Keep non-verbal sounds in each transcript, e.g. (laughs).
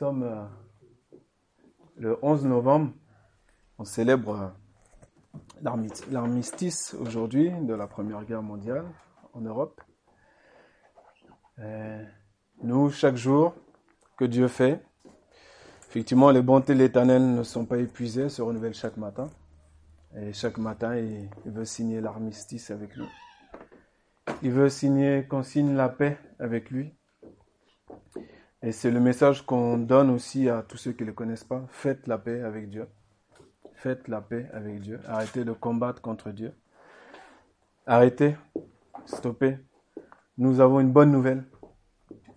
sommes euh, le 11 novembre. On célèbre euh, l'armistice aujourd'hui de la Première Guerre mondiale en Europe. nous, chaque jour que Dieu fait, effectivement, les bontés de l'Éternel ne sont pas épuisées, se renouvellent chaque matin. Et chaque matin, il, veut signer l'armistice avec nous. Il veut signer, qu'on signe la paix avec lui. Et c'est le message qu'on donne aussi à tous ceux qui ne le connaissent pas. Faites la paix avec Dieu. Faites la paix avec Dieu. Arrêtez de combattre contre Dieu. Arrêtez. Stoppez. Nous avons une bonne nouvelle.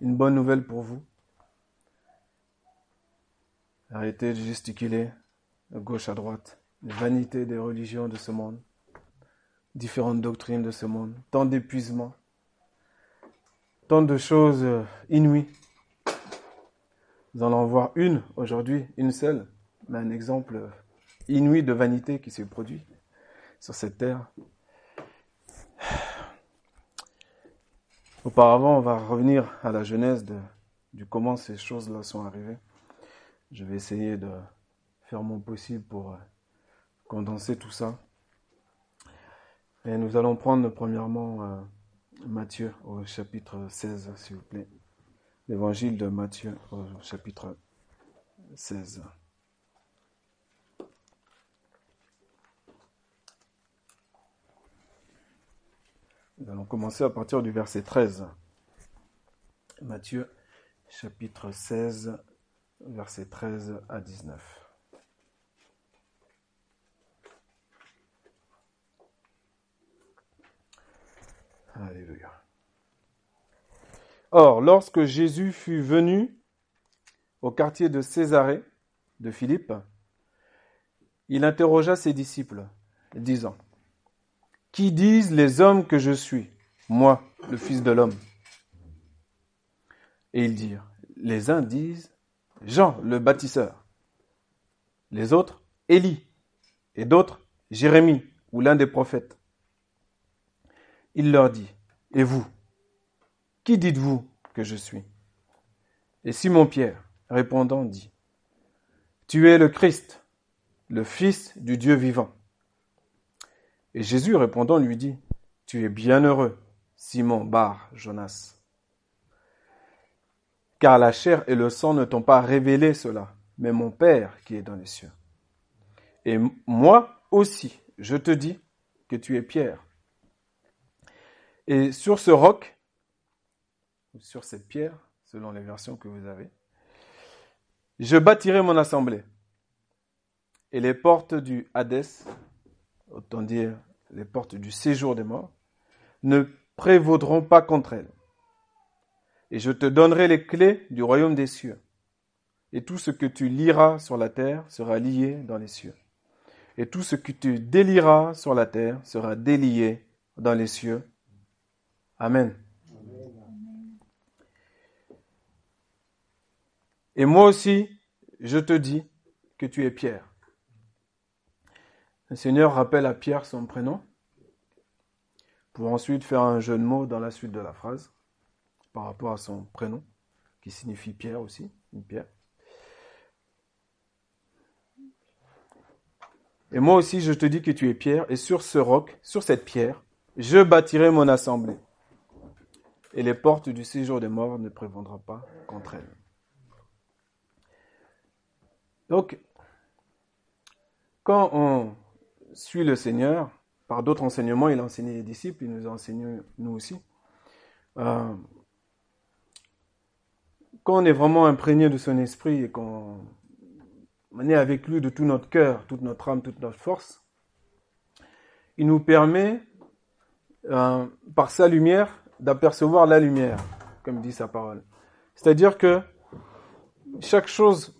Une bonne nouvelle pour vous. Arrêtez de gesticuler de gauche à droite. Les vanités des religions de ce monde. Différentes doctrines de ce monde. Tant d'épuisement. Tant de choses inouïes nous allons voir une aujourd'hui, une seule, mais un exemple inouï de vanité qui s'est produit sur cette terre. Auparavant, on va revenir à la genèse de, du comment ces choses-là sont arrivées. Je vais essayer de faire mon possible pour euh, condenser tout ça. Et nous allons prendre premièrement euh, Matthieu au chapitre 16, s'il vous plaît. L'évangile de Matthieu au chapitre 16. Nous allons commencer à partir du verset 13. Matthieu chapitre 16, verset 13 à 19. Alléluia. Or, lorsque Jésus fut venu au quartier de Césarée de Philippe, il interrogea ses disciples, disant, Qui disent les hommes que je suis, moi, le Fils de l'homme? Et ils dirent, Les uns disent Jean le bâtisseur, les autres Élie, et d'autres Jérémie ou l'un des prophètes. Il leur dit, Et vous, qui dites-vous que je suis? Et Simon-Pierre, répondant, dit, Tu es le Christ, le Fils du Dieu vivant. Et Jésus répondant lui dit, Tu es bienheureux, Simon Bar Jonas. Car la chair et le sang ne t'ont pas révélé cela, mais mon Père qui est dans les cieux. Et moi aussi, je te dis que tu es Pierre. Et sur ce roc, sur cette pierre, selon les versions que vous avez, je bâtirai mon assemblée. Et les portes du Hadès, autant dire les portes du séjour des morts, ne prévaudront pas contre elle. Et je te donnerai les clés du royaume des cieux. Et tout ce que tu liras sur la terre sera lié dans les cieux. Et tout ce que tu délieras sur la terre sera délié dans les cieux. Amen. Et moi aussi, je te dis que tu es Pierre. Le Seigneur rappelle à Pierre son prénom pour ensuite faire un jeu de mots dans la suite de la phrase par rapport à son prénom qui signifie Pierre aussi, une pierre. Et moi aussi, je te dis que tu es Pierre, et sur ce roc, sur cette pierre, je bâtirai mon assemblée. Et les portes du séjour des morts ne prévendront pas contre elle. Donc, quand on suit le Seigneur, par d'autres enseignements, il a enseigné les disciples, il nous a enseigné nous aussi. Euh, quand on est vraiment imprégné de son esprit et qu'on est avec lui de tout notre cœur, toute notre âme, toute notre force, il nous permet, euh, par sa lumière, d'apercevoir la lumière, comme dit sa parole. C'est-à-dire que chaque chose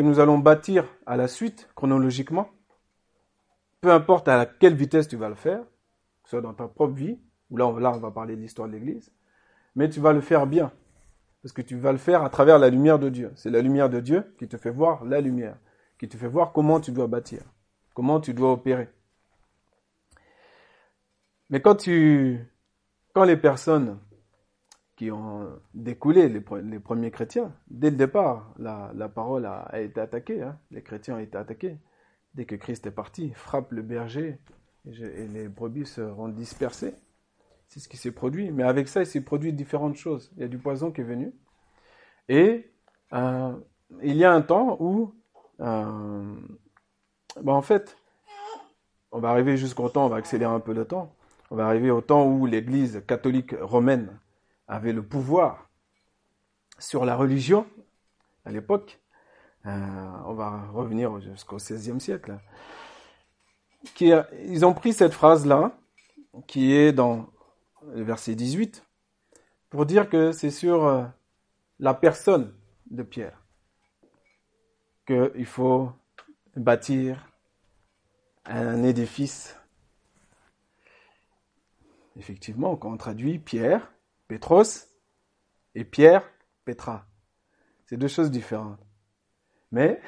nous allons bâtir à la suite, chronologiquement, peu importe à quelle vitesse tu vas le faire, que ce soit dans ta propre vie, ou là on, va parler de l'histoire de l'Église, mais tu vas le faire bien, parce que tu vas le faire à travers la lumière de Dieu. C'est la lumière de Dieu qui te fait voir la lumière, qui te fait voir comment tu dois bâtir, comment tu dois opérer. Mais quand tu, quand les personnes qui ont découlé les, premiers chrétiens. Dès le départ, la, parole a, été attaquée, hein. les chrétiens ont été attaqués. Dès que Christ est parti, frappe le berger et, les brebis seront dispersées. C'est ce qui s'est produit. Mais avec ça, il s'est produit différentes choses. Il y a du poison qui est venu. Et euh, il y a un temps où, euh, ben, en fait, on va arriver jusqu'au temps, on va accélérer un peu le temps, on va arriver au temps où l'Église catholique romaine avait le pouvoir sur la religion à l'époque. Euh, on va revenir jusqu'au XVIe siècle. Ils ont pris cette phrase-là, qui est dans le verset 18, pour dire que c'est sur euh, la personne de Pierre qu'il faut bâtir un édifice. Effectivement, quand on traduit Pierre, Petros et Pierre, Petra. C'est deux choses différentes. Mais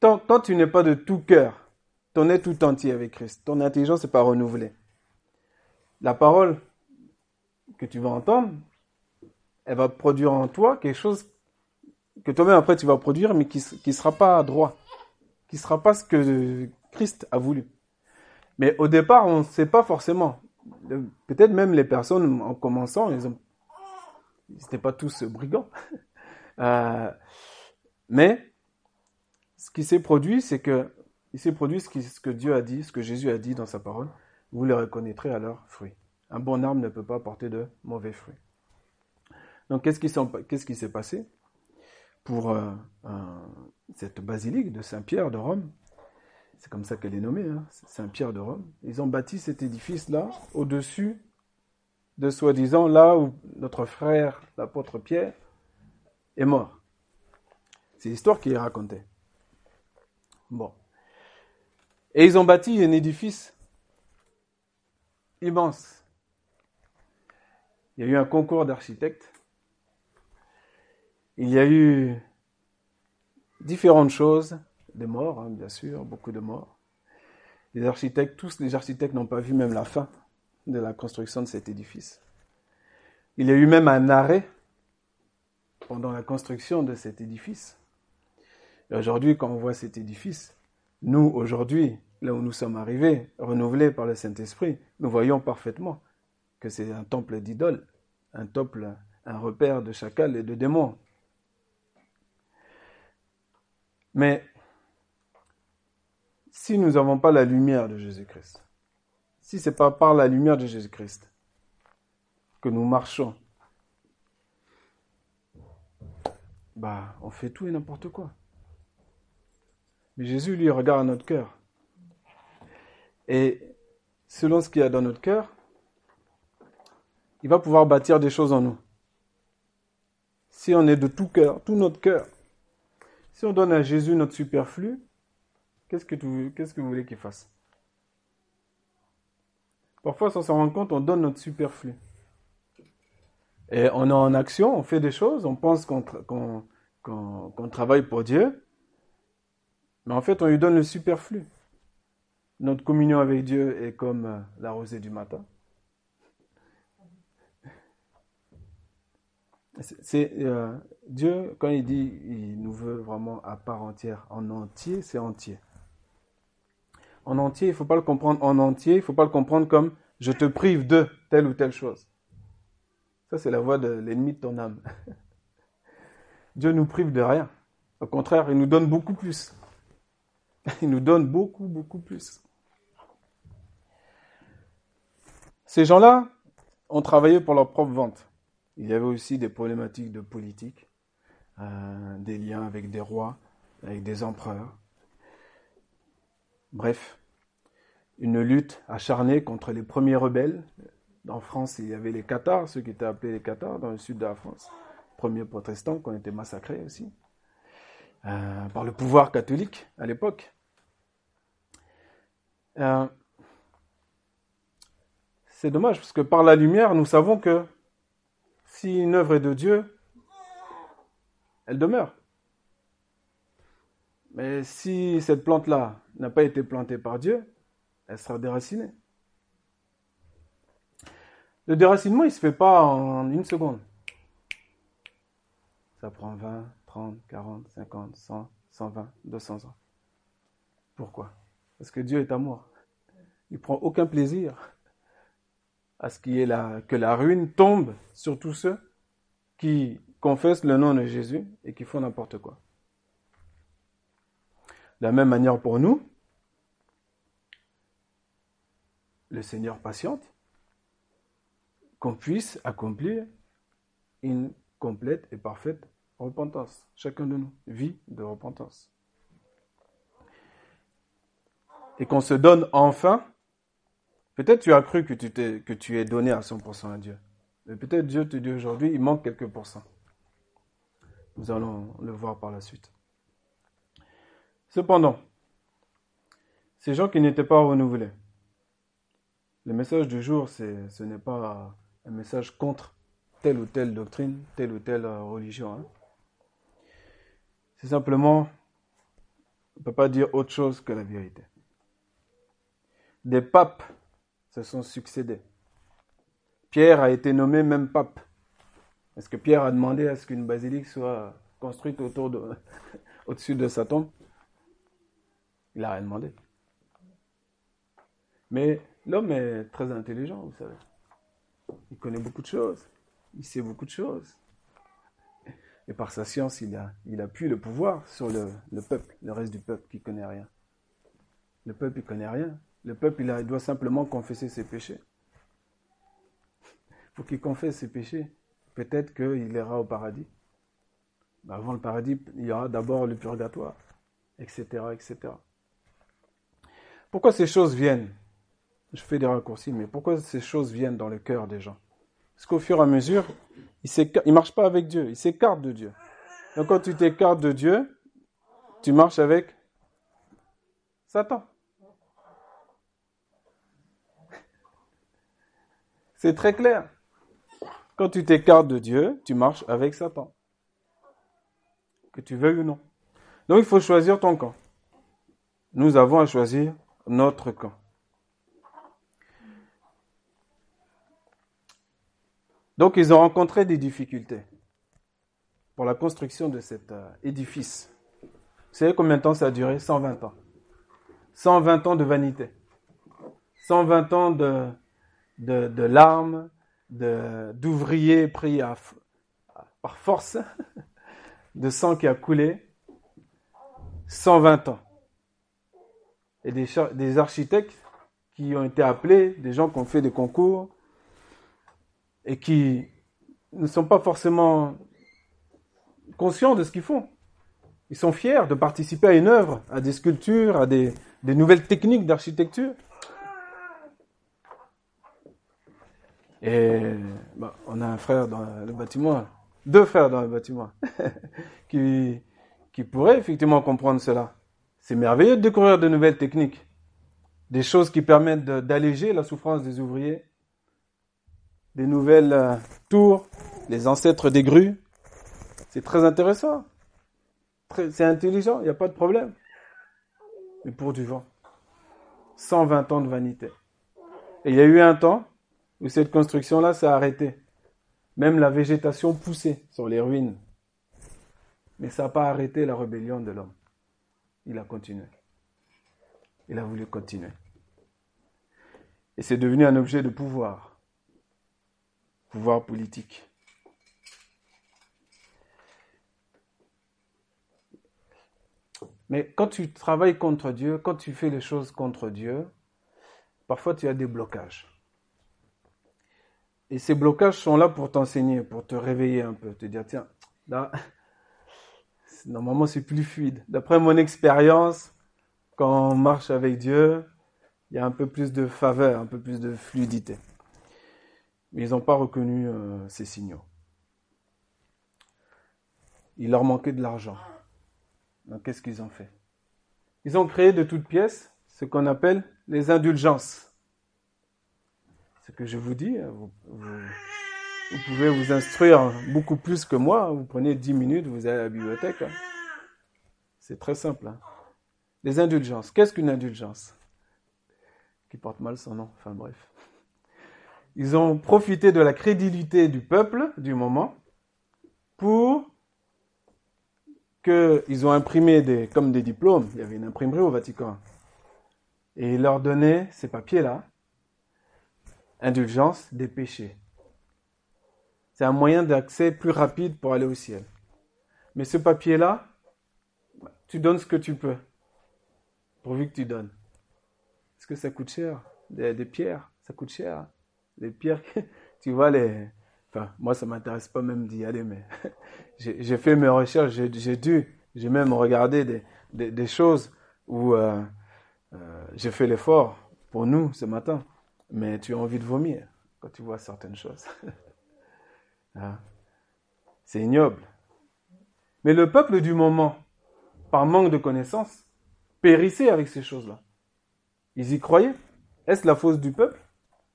tant, quand tu n'es pas de tout cœur, ton es tout entier avec Christ, ton intelligence n'est pas renouvelée. La parole que tu vas entendre, elle va produire en toi quelque chose que toi-même après tu vas produire, mais qui ne sera pas droit, qui ne sera pas ce que Christ a voulu. Mais au départ, on ne sait pas forcément. Peut-être même les personnes, en commençant, ils n'étaient pas tous brigands. (laughs) Euh, mais ce qui s'est produit, c'est que il s'est produit ce, que Dieu a dit, ce que Jésus a dit dans sa parole. Vous les reconnaîtrez à leurs fruits. Un bon arbre ne peut pas porter de mauvais fruits. Donc, qu'est-ce qui s'est passé pour euh, cette basilique de Saint-Pierre de Rome? C'est comme ça qu'elle est nommée, hein. Saint-Pierre de Rome. Ils ont bâti cet édifice-là au-dessus de soi-disant là où notre frère, l'apôtre Pierre, est mort. C'est l'histoire qui est racontée. Bon. Et ils ont bâti un édifice immense. Il y a eu un concours d'architectes. Il y a eu différentes choses des morts, hein, bien sûr, beaucoup de morts. Les architectes, tous les architectes n'ont pas vu même la fin de la construction de cet édifice. Il y a eu même un arrêt pendant la construction de cet édifice. Et aujourd'hui, quand on voit cet édifice, nous, aujourd'hui, là où nous sommes arrivés, renouvelés par le Saint-Esprit, nous voyons parfaitement que c'est un temple d'idole, un temple, un repère de chacal et de démons. Mais si nous n'avons pas la lumière de Jésus-Christ, si ce n'est pas par la lumière de Jésus-Christ que nous marchons, bah, on fait tout et n'importe quoi. Mais Jésus, lui, regarde notre cœur. Et selon ce qu'il y a dans notre cœur, il va pouvoir bâtir des choses en nous. Si on est de tout cœur, tout notre cœur, si on donne à Jésus notre superflu, Qu'est-ce que, qu'est-ce que vous voulez qu'il fasse? Parfois, sans s'en rendre compte, on donne notre superflu. Et on est en action, on fait des choses, on pense qu'on, qu'on travaille pour Dieu, mais en fait, on lui donne le superflu. Notre communion avec Dieu est comme euh, la rosée du matin. Euh, Dieu quand il dit il nous veut vraiment à part entière, en entier, c'est entier en entier, il ne faut pas le comprendre en entier, il ne faut pas le comprendre comme je te prive de telle ou telle chose. Ça, c'est la voix de l'ennemi de ton âme. (laughs) Dieu nous prive de rien. Au contraire, il nous donne beaucoup plus. (laughs) Il nous donne beaucoup, beaucoup plus. Ces gens-là ont travaillé pour leur propre vente. Il y avait aussi des problématiques de politique, euh, des liens avec des rois, avec des empereurs. Bref, une lutte acharnée contre les premiers rebelles. En France, il y avait les Cathares, ceux qui étaient appelés les Cathares, dans le sud de la France. Premiers protestants qui ont été massacrés aussi euh, par le pouvoir catholique à l'époque. Euh, c'est dommage parce que par la lumière, nous savons que si une œuvre est de Dieu, elle demeure. Mais si cette plante-là n'a pas été plantée par Dieu, elle sera déracinée. Le déracinement, il ne se fait pas en une seconde. Ça prend 20, 30, 40, 50, 100, 120, 200 ans. Pourquoi? Parce que Dieu est amour. Il prend aucun plaisir à ce qu'il la, que la ruine tombe sur tous ceux qui confessent le nom de Jésus et qui font n'importe quoi. La même manière pour nous, le Seigneur patiente, qu'on puisse accomplir une complète et parfaite repentance. Chacun de nous, vie de repentance. Et qu'on se donne enfin, peut-être tu as cru que tu, t'es, que tu es donné à 100% à Dieu. Mais peut-être Dieu te dit aujourd'hui, il manque quelques pourcents. Nous allons le voir par la suite. Cependant, ces gens qui n'étaient pas renouvelés, le message du jour, ce n'est pas un message contre telle ou telle doctrine, telle ou telle euh, religion. Hein. C'est simplement, on ne peut pas dire autre chose que la vérité. Des papes se sont succédés. Pierre a été nommé même pape. Est-ce que Pierre a demandé à ce qu'une basilique soit construite autour de, (laughs) au-dessus de sa tombe? Il n'a rien demandé. Mais l'homme est très intelligent, vous savez. Il connaît beaucoup de choses. Il sait beaucoup de choses. Et par sa science, il a, il a pu le pouvoir sur le, peuple, le reste du peuple qui ne connaît rien. Le peuple, il ne connaît rien. Le peuple, il, doit simplement confesser ses péchés. Il faut qu'il confesse ses péchés. Peut-être qu'il ira au paradis. Mais avant le paradis, il y aura d'abord le purgatoire, etc., etc. Pourquoi ces choses viennent? Je fais des raccourcis, mais pourquoi ces choses viennent dans le cœur des gens? Parce qu'au fur et à mesure, il ne marche pas avec Dieu, il s'écarte de Dieu. Donc quand tu t'écartes de Dieu, tu marches avec Satan. (laughs) C'est très clair. Quand tu t'écartes de Dieu, tu marches avec Satan. Que tu veuilles ou non. Donc il faut choisir ton camp. Nous avons à choisir notre camp. Donc ils ont rencontré des difficultés pour la construction de cet euh, édifice. Vous savez combien de temps ça a duré? 120 ans. 120 ans de vanité. 120 ans de, de, larmes, d'ouvriers pris par force, (laughs) de sang qui a coulé. 120 ans. Et des, des architectes qui ont été appelés, des gens qui ont fait des concours, et qui ne sont pas forcément conscients de ce qu'ils font. Ils sont fiers de participer à une œuvre, à des sculptures, à des, nouvelles techniques d'architecture. Et bah, on a un frère dans le bâtiment, deux frères dans le bâtiment, (laughs) qui, qui pourraient effectivement comprendre cela. C'est merveilleux de découvrir de nouvelles techniques, des choses qui permettent d'alléger la souffrance des ouvriers, des nouvelles euh, tours, les ancêtres des grues. C'est très intéressant. C'est intelligent, il n'y a pas de problème. Mais pour du vent. 120 ans de vanité. Et il y a eu un temps où cette construction-là s'est arrêtée. Même la végétation poussait sur les ruines. Mais ça n'a pas arrêté la rébellion de l'homme. Il a continué. Il a voulu continuer. Et c'est devenu un objet de pouvoir pouvoir politique. Mais quand tu travailles contre Dieu, quand tu fais les choses contre Dieu, parfois tu as des blocages. Et ces blocages sont là pour t'enseigner, pour te réveiller un peu, te dire, tiens, là, normalement c'est plus fluide. D'après mon expérience, quand on marche avec Dieu, il y a un peu plus de faveur, un peu plus de fluidité mais ils n'ont pas reconnu euh, ces signaux. Il leur manquait de l'argent. Donc qu'est-ce qu'ils ont fait? Ils ont créé de toutes pièces ce qu'on appelle les indulgences. Ce que je vous dis, vous, pouvez vous instruire beaucoup plus que moi. Vous prenez 10 minutes, vous allez à la bibliothèque. Hein. C'est très simple. Hein. Les indulgences. Qu'est-ce qu'une indulgence? Qui porte mal son nom. Enfin bref. ils ont profité de la crédulité du peuple du moment pour qu'ils ont imprimé des, comme des diplômes. Il y avait une imprimerie au Vatican. Et ils leur donnaient ces papiers-là, indulgence des péchés. C'est un moyen d'accès plus rapide pour aller au ciel. Mais ce papier-là, tu donnes ce que tu peux, pourvu que tu donnes. Est-ce que ça coûte cher des, pierres, ça coûte cher. Les pierres, (laughs) tu vois, les... Enfin, moi, ça m'intéresse pas même d'y aller, mais (laughs) j'ai fait mes recherches, j'ai dû, j'ai même regardé des choses où euh, euh, j'ai fait l'effort pour nous ce matin. Mais tu as envie de vomir quand tu vois certaines choses. (laughs) Hein? C'est ignoble. Mais le peuple du moment, par manque de connaissances, périssait avec ces choses-là. Ils y croyaient. Est-ce la faute du peuple?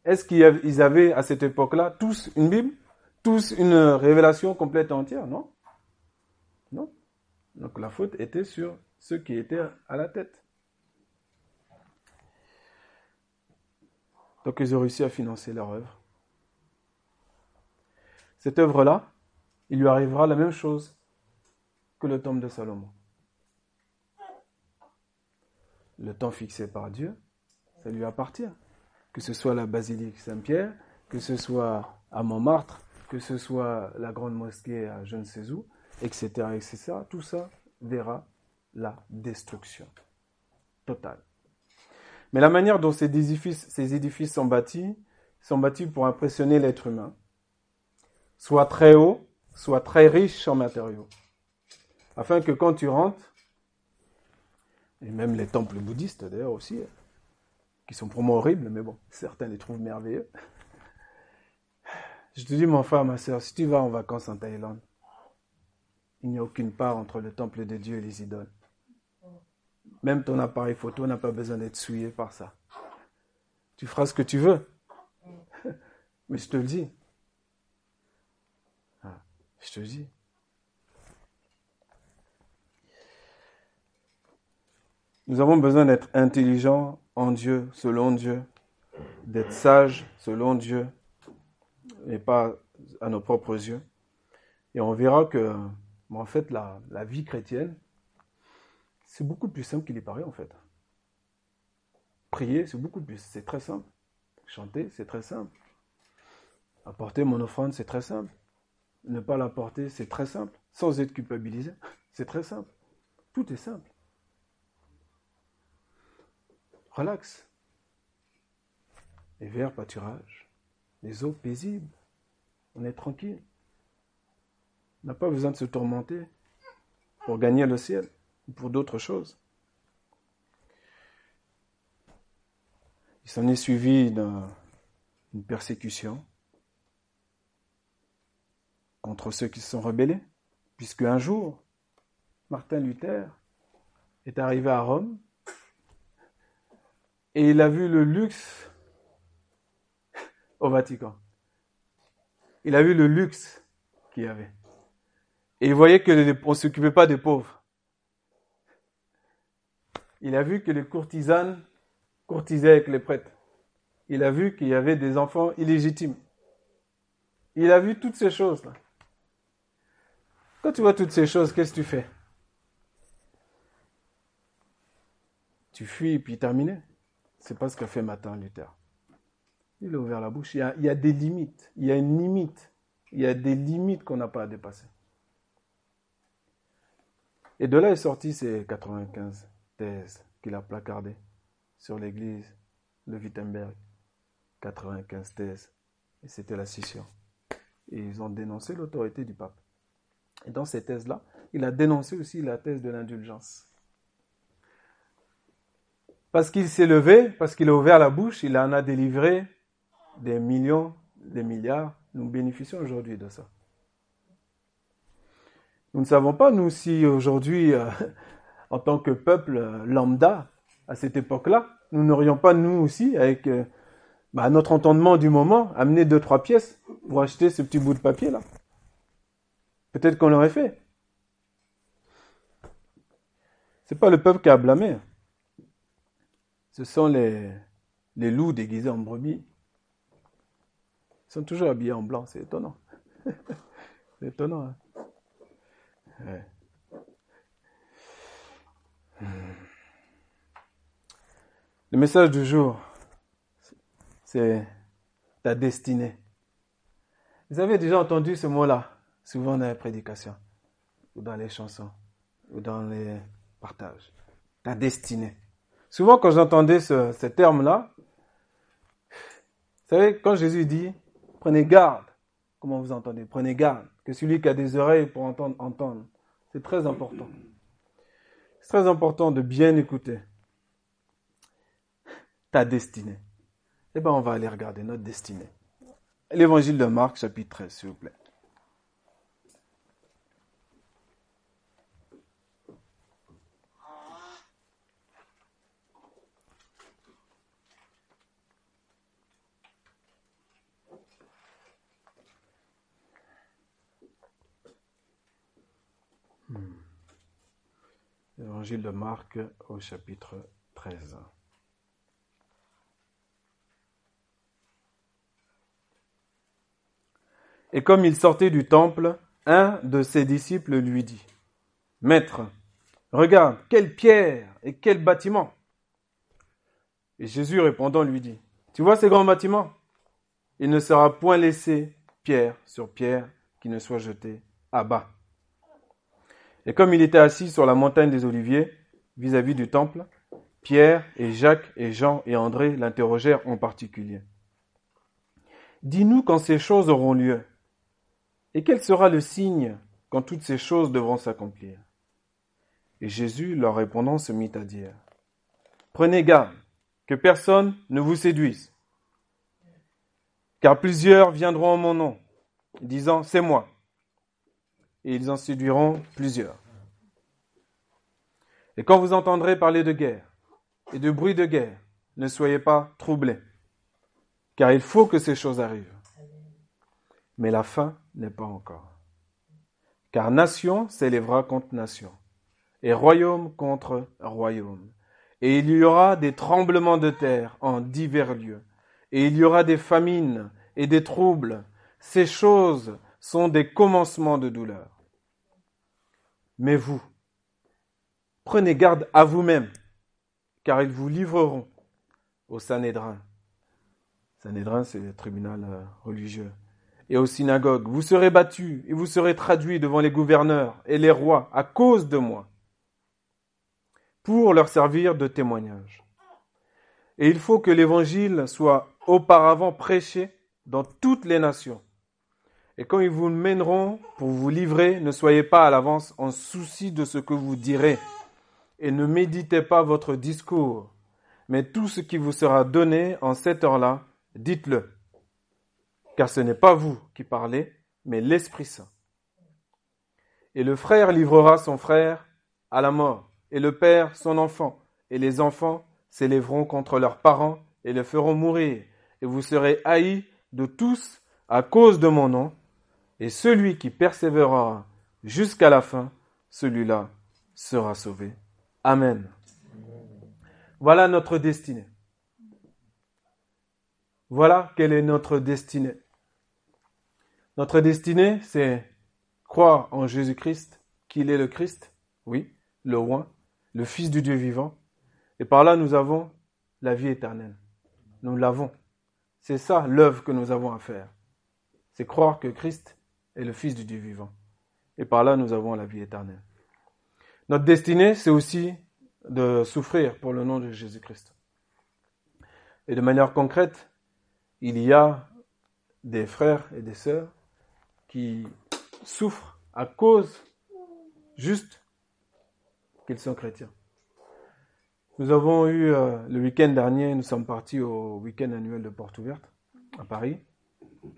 Est-ce qu'ils avaient à cette époque-là tous une Bible? Tous une révélation complète et entière? Non. Non. Donc la faute était sur ceux qui étaient à la tête. Donc ils ont réussi à financer leur œuvre. Cette œuvre-là, il lui arrivera la même chose que le temple de Salomon. Le temps fixé par Dieu, ça lui appartient. Que ce soit la basilique Saint-Pierre, que ce soit à Montmartre, que ce soit la grande mosquée à je ne sais où, etc., etc., tout ça verra la destruction totale. Mais la manière dont ces édifices, ces édifices sont bâtis, sont bâtis pour impressionner l'être humain, soit très haut, soit très riche en matériaux, afin que quand tu rentres, et même les temples bouddhistes d'ailleurs aussi, qui sont pour moi horribles, mais bon, certains les trouvent merveilleux. Je te dis, mon frère, ma soeur, si tu vas en vacances en Thaïlande, il n'y a aucune part entre le temple de Dieu et les idoles. Même ton appareil photo n'a pas besoin d'être souillé par ça. Tu feras ce que tu veux. (laughs) Mais je te le dis. Je te dis. Nous avons besoin d'être intelligents en Dieu, selon Dieu, d'être sages selon Dieu, et pas à nos propres yeux. Et on verra que, en fait, la, la vie chrétienne, c'est beaucoup plus simple qu'il y paraît, en fait. Prier, c'est beaucoup plus, c'est très simple. Chanter, c'est très simple. Apporter mon offrande, c'est très simple. Ne pas l'apporter, c'est très simple. Sans être culpabilisé, (laughs) c'est très simple. Tout est simple. Relax. Les verts pâturages, les eaux paisibles. On est tranquille. On n'a pas besoin de se tourmenter pour gagner le ciel ou pour d'autres choses. Il s'en est suivi d'une persécution contre ceux qui se sont rebellés, puisque un jour, Martin Luther est arrivé à Rome et il a vu le luxe au Vatican. Il a vu le luxe qu'il y avait. Et il voyait qu'on ne s'occupait pas des pauvres. Il a vu que les courtisanes courtisaient avec les prêtres. Il a vu qu'il y avait des enfants illégitimes. Il a vu toutes ces choses-là. Quand tu vois toutes ces choses, qu'est-ce que tu fais? Tu fuis et puis terminé. C'est pas ce qu'a fait Martin Luther. Il a ouvert la bouche. Il y, a, il y a des limites. Il y a une limite. Il y a des limites qu'on n'a pas à dépasser. Et de là est sorti ces 95 thèses qu'il a placardées sur l'église de Wittenberg. 95 thèses. Et c'était la scission. Et ils ont dénoncé l'autorité du pape. Et dans ces thèses-là, il a dénoncé aussi la thèse de l'indulgence. Parce qu'il s'est levé, parce qu'il a ouvert la bouche, il en a délivré des millions, des milliards. Nous bénéficions aujourd'hui de ça. Nous ne savons pas, nous, si aujourd'hui, euh, (laughs) en tant que peuple euh, lambda, à cette époque-là, nous n'aurions pas, nous aussi, avec euh, bah, notre entendement du moment, amené deux, trois pièces pour acheter ce petit bout de papier-là. Peut-être qu'on l'aurait fait. C'est pas le peuple qui a blâmé ce sont les, loups déguisés en brebis. Ils sont toujours habillés en blanc, c'est étonnant. (laughs) c'est étonnant. Hein? Le message du jour, c'est ta destinée. Vous avez déjà entendu ce mot-là, souvent dans les prédications, ou dans les chansons, ou dans les partages. Ta destinée. Souvent, quand j'entendais ce, terme-là, vous savez, quand Jésus dit, prenez garde, comment vous entendez? Prenez garde, que celui qui a des oreilles pour entendre, entendre. C'est très important. C'est très important de bien écouter ta destinée. Eh bien, on va aller regarder notre destinée. L'évangile de Marc, chapitre 13, s'il vous plaît. L'évangile de Marc au chapitre 13. Et comme il sortait du temple, un de ses disciples lui dit, Maître, regarde, quelle pierre et quel bâtiment. Et Jésus répondant lui dit, Tu vois ces grands bâtiments? Il ne sera point laissé pierre sur pierre qui ne soit jeté à bas. Et comme il était assis sur la montagne des Oliviers, vis-à-vis du temple, Pierre et Jacques et Jean et André l'interrogèrent en particulier. Dis-nous quand ces choses auront lieu et quel sera le signe quand toutes ces choses devront s'accomplir? Et Jésus, leur répondant, se mit à dire, Prenez garde que personne ne vous séduise, car plusieurs viendront en mon nom, disant, C'est moi, et ils en séduiront plusieurs. Et quand vous entendrez parler de guerre et de bruit de guerre, ne soyez pas troublés, car il faut que ces choses arrivent. Mais la fin n'est pas encore. Car nation s'élèvera contre nation, et royaume contre royaume. Et il y aura des tremblements de terre en divers lieux, et il y aura des famines et des troubles. Ces choses sont des commencements de douleur. Mais vous, prenez garde à vous-même, car ils vous livreront au Sanhédrin. Sanhédrin, c'est le tribunal euh, religieux et aux synagogues. Vous serez battus et vous serez traduits devant les gouverneurs et les rois à cause de moi, pour leur servir de témoignage. Et il faut que l'évangile soit auparavant prêché dans toutes les nations. Et quand ils vous mèneront pour vous livrer, ne soyez pas à l'avance en souci de ce que vous direz, et ne méditez pas votre discours, mais tout ce qui vous sera donné en cette heure-là, dites-le. Car ce n'est pas vous qui parlez, mais l'Esprit Saint. Et le frère livrera son frère à la mort, et le père son enfant, et les enfants s'élèveront contre leurs parents et les feront mourir, et vous serez haïs de tous à cause de mon nom, et celui qui persévérera jusqu'à la fin, celui-là sera sauvé. Amen. Voilà notre destinée. Voilà quelle est notre destinée. Notre destinée, c'est croire en Jésus-Christ, qu'il est le Christ, oui, le roi, le Fils du Dieu vivant. Et par là, nous avons la vie éternelle. Nous l'avons. C'est ça l'œuvre que nous avons à faire. C'est croire que Christ est le Fils du Dieu vivant. Et par là, nous avons la vie éternelle. Notre destinée, c'est aussi de souffrir pour le nom de Jésus-Christ. Et de manière concrète, il y a des frères et des sœurs qui souffrent à cause juste qu'ils sont chrétiens. Nous avons eu euh, le week-end dernier, nous sommes partis au week-end annuel de Porte Ouverte à Paris,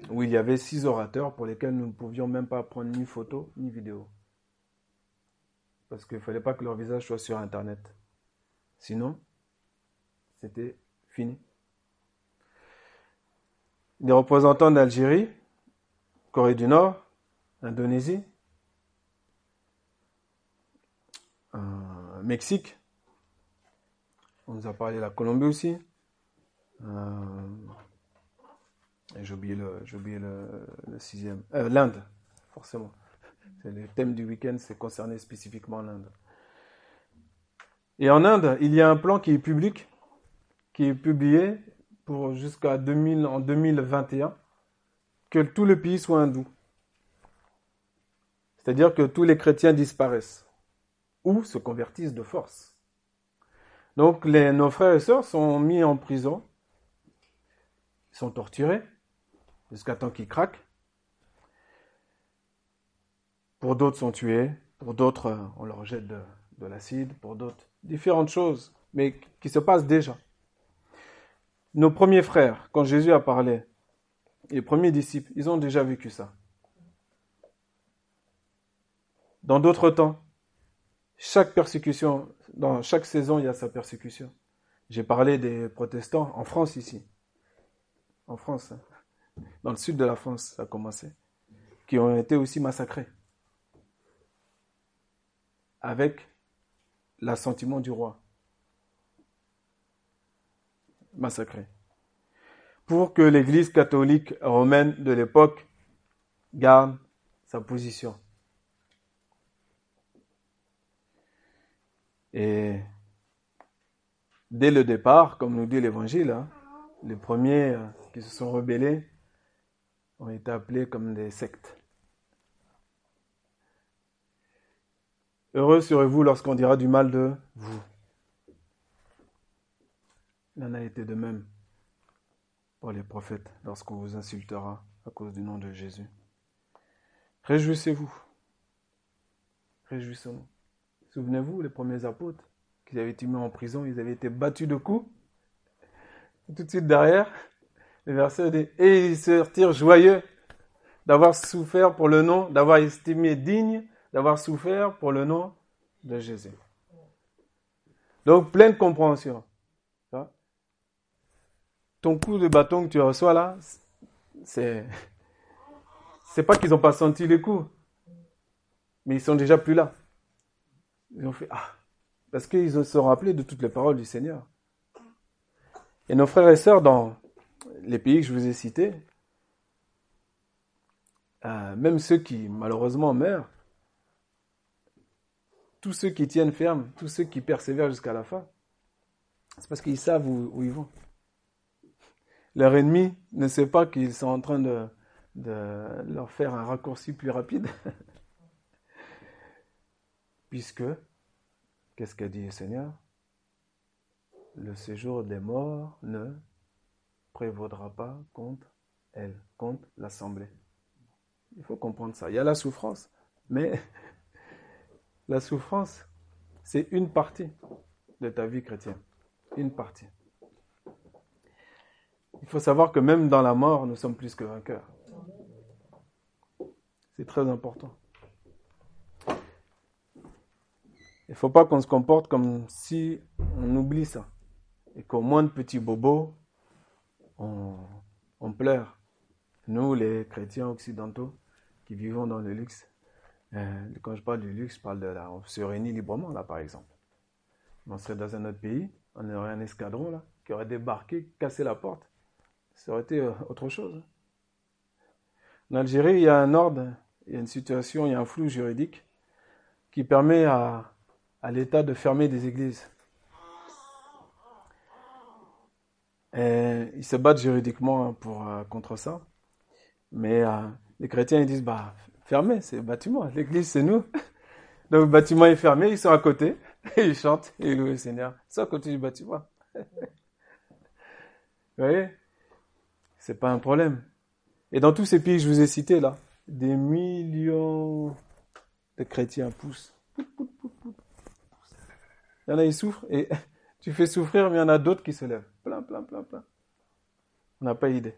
où il y avait six orateurs pour lesquels nous ne pouvions même pas prendre ni photo ni vidéo. Parce qu'il ne fallait pas que leur visage soit sur Internet. Sinon, c'était fini. Des représentants d'Algérie Corée du Nord, Indonésie, euh, Mexique, on nous a parlé de la Colombie aussi, euh, j'ai oublié le, le, sixième. Euh, L'Inde, forcément. Le thème du week-end, c'est concerné spécifiquement l'Inde. Et en Inde, il y a un plan qui est public, qui est publié pour jusqu'à 2000, en 2021, que tout le pays soit hindou. C'est-à-dire que tous les chrétiens disparaissent ou se convertissent de force. Donc nos frères et sœurs sont mis en prison, sont torturés jusqu'à temps qu'ils craquent. Pour d'autres sont tués, pour d'autres on leur jette de, de l'acide, pour d'autres différentes choses, mais qui se passent déjà. Nos premiers frères, quand Jésus a parlé, les premiers disciples, ils ont déjà vécu ça. Dans d'autres temps, chaque persécution, dans chaque saison, il y a sa persécution. J'ai parlé des protestants en France ici. En France, hein. Dans le sud de la France, ça a commencé. Qui ont été aussi massacrés. Avec l'assentiment du roi. Massacrés. Pour que l'Église catholique romaine de l'époque garde sa position. Et dès le départ, comme nous dit l'Évangile, hein, les premiers euh, qui se sont rebellés ont été appelés comme des sectes. Heureux serez-vous lorsqu'on dira du mal de vous. Il en a été de même pour les prophètes lorsqu'on vous insultera à cause du nom de Jésus. Réjouissez-vous. Réjouissons-nous. Souvenez-vous, les premiers apôtres, qu'ils avaient été mis en prison, ils avaient été battus de coups. Tout de suite derrière, le verset dit, et ils se retirent joyeux d'avoir souffert pour le nom, d'avoir estimé digne, d'avoir souffert pour le nom de Jésus. Donc, pleine compréhension. Ton coup de bâton que tu reçois là, c'est, c'est pas qu'ils n'ont pas senti les coups, mais ils sont déjà plus là. Ils ont fait Ah Parce qu'ils se sont rappelés de toutes les paroles du Seigneur. Et nos frères et sœurs dans les pays que je vous ai cités, euh, même ceux qui malheureusement meurent, tous ceux qui tiennent ferme, tous ceux qui persévèrent jusqu'à la fin, c'est parce qu'ils savent où, ils vont. Leur ennemi ne sait pas qu'ils sont en train de leur faire un raccourci plus rapide. (laughs) Puisque, qu'est-ce qu'a dit le Seigneur? Le séjour des morts ne prévaudra pas contre elle, contre l'assemblée. Il faut comprendre ça. Il y a la souffrance, mais (laughs) la souffrance, c'est une partie de ta vie chrétienne. Une partie. Il faut savoir que même dans la mort, nous sommes plus que vainqueurs. C'est très important. Il ne faut pas qu'on se comporte comme si on oublie ça. Et qu'au moins de petits on, pleure. Nous, les chrétiens occidentaux, qui vivons dans le luxe, euh, quand je parle du luxe, je parle de là, on se réunit librement, là, par exemple. On serait dans un autre pays, on aurait un escadron, là, qui aurait débarqué, cassé la porte. Ça aurait été euh, autre chose. En Algérie, il y a un ordre, il y a une situation, il y a un flou juridique qui permet à l'État de fermer des églises. Ils se battent juridiquement pour, euh, contre ça. Mais euh, les chrétiens ils disent bah fermez, c'est le bâtiment, l'église c'est nous. (laughs) Donc le bâtiment est fermé, ils sont à côté, (laughs) ils chantent et ils louent le Seigneur. C'est à côté du bâtiment. (laughs) Vous voyez? C'est pas un problème. Et dans tous ces pays que je vous ai cités là, des millions de chrétiens poussent. Il y en a, qui souffrent et tu fais souffrir, mais il y en a d'autres qui se lèvent. Plein, plein, plein, plein. On n'a pas idée.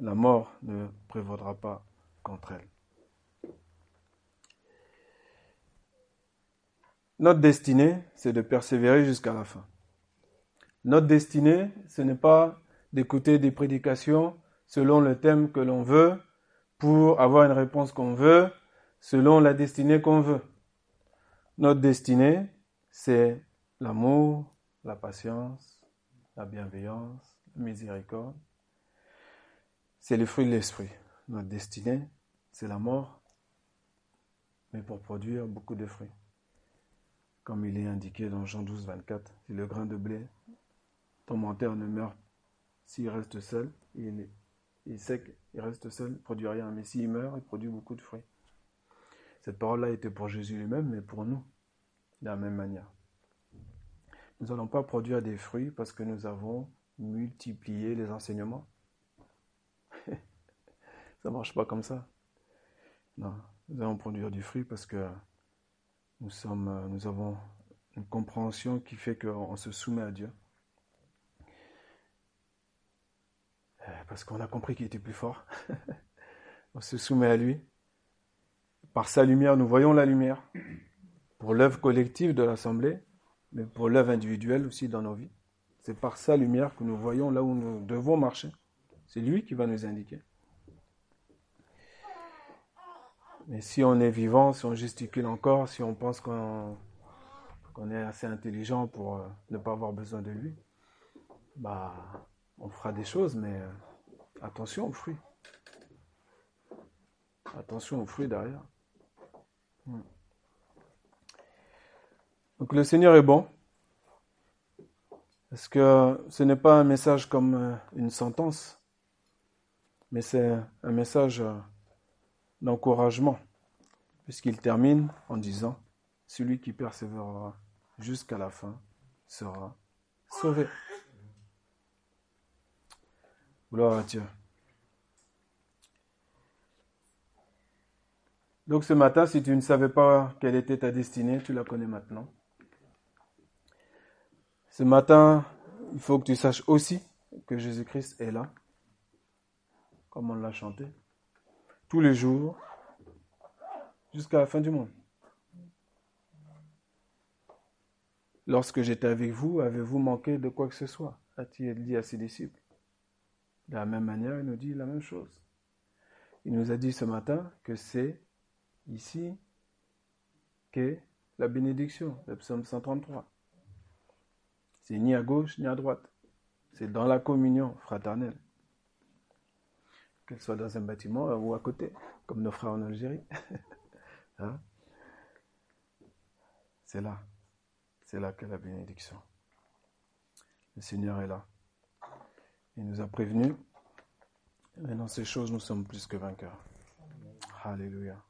La mort ne prévaudra pas contre elle. Notre destinée, c'est de persévérer jusqu'à la fin. Notre destinée, ce n'est pas d'écouter des prédications selon le thème que l'on veut, pour avoir une réponse qu'on veut, selon la destinée qu'on veut. Notre destinée, c'est l'amour, la patience, la bienveillance, miséricorde. C'est le fruit de l'esprit. Notre destinée, c'est la mort, mais pour produire beaucoup de fruits. Comme il est indiqué dans Jean 12, 24, si le grain de blé tourmenteur ne meurt s'il reste seul, il est, sec, il reste seul, il ne produit rien. Mais s'il meurt, il produit beaucoup de fruits. Cette parole-là était pour Jésus lui-même, mais pour nous, de la même manière. Nous n'allons pas produire des fruits parce que nous avons multiplié les enseignements. (laughs) ça ne marche pas comme ça. Non, nous allons produire du fruit parce que nous, sommes, nous avons une compréhension qui fait qu'on se soumet à Dieu. Euh, parce qu'on a compris qu'il était plus fort. (laughs) on se soumet à lui. Par sa lumière, nous voyons la lumière. Pour l'œuvre collective de l'Assemblée, mais pour l'œuvre individuelle aussi dans nos vies. C'est par sa lumière que nous voyons là où nous devons marcher. C'est lui qui va nous indiquer. Mais si on est vivant, si on gesticule encore, si on pense qu'on est assez intelligent pour euh, ne pas avoir besoin de lui, bah, on fera des choses, mais euh, attention aux fruits. Attention aux fruits derrière. Hmm. Donc le Seigneur est bon. Parce que ce n'est pas un message comme euh, une sentence, mais c'est un message euh, d'encouragement, puisqu'il termine en disant, celui qui persévérera jusqu'à la fin sera sauvé. Gloire à Dieu. Donc ce matin, si tu ne savais pas quelle était ta destinée, tu la connais maintenant. Ce matin, il faut que tu saches aussi que Jésus-Christ est là, comme on l'a chanté, tous les jours, jusqu'à la fin du monde. Lorsque j'étais avec vous, avez-vous manqué de quoi que ce soit? A-t-il dit à ses disciples de la même manière, il nous dit la même chose. Il nous a dit ce matin que c'est ici qu'est la bénédiction, le psaume 133. C'est ni à gauche ni à droite. C'est dans la communion fraternelle. Qu'elle soit dans un bâtiment ou à côté, comme nos frères en Algérie. (laughs) Hein? C'est là. C'est là qu'est la bénédiction. Le Seigneur est là. Il nous a prévenus. Et dans ces choses, nous sommes plus que vainqueurs. Alléluia.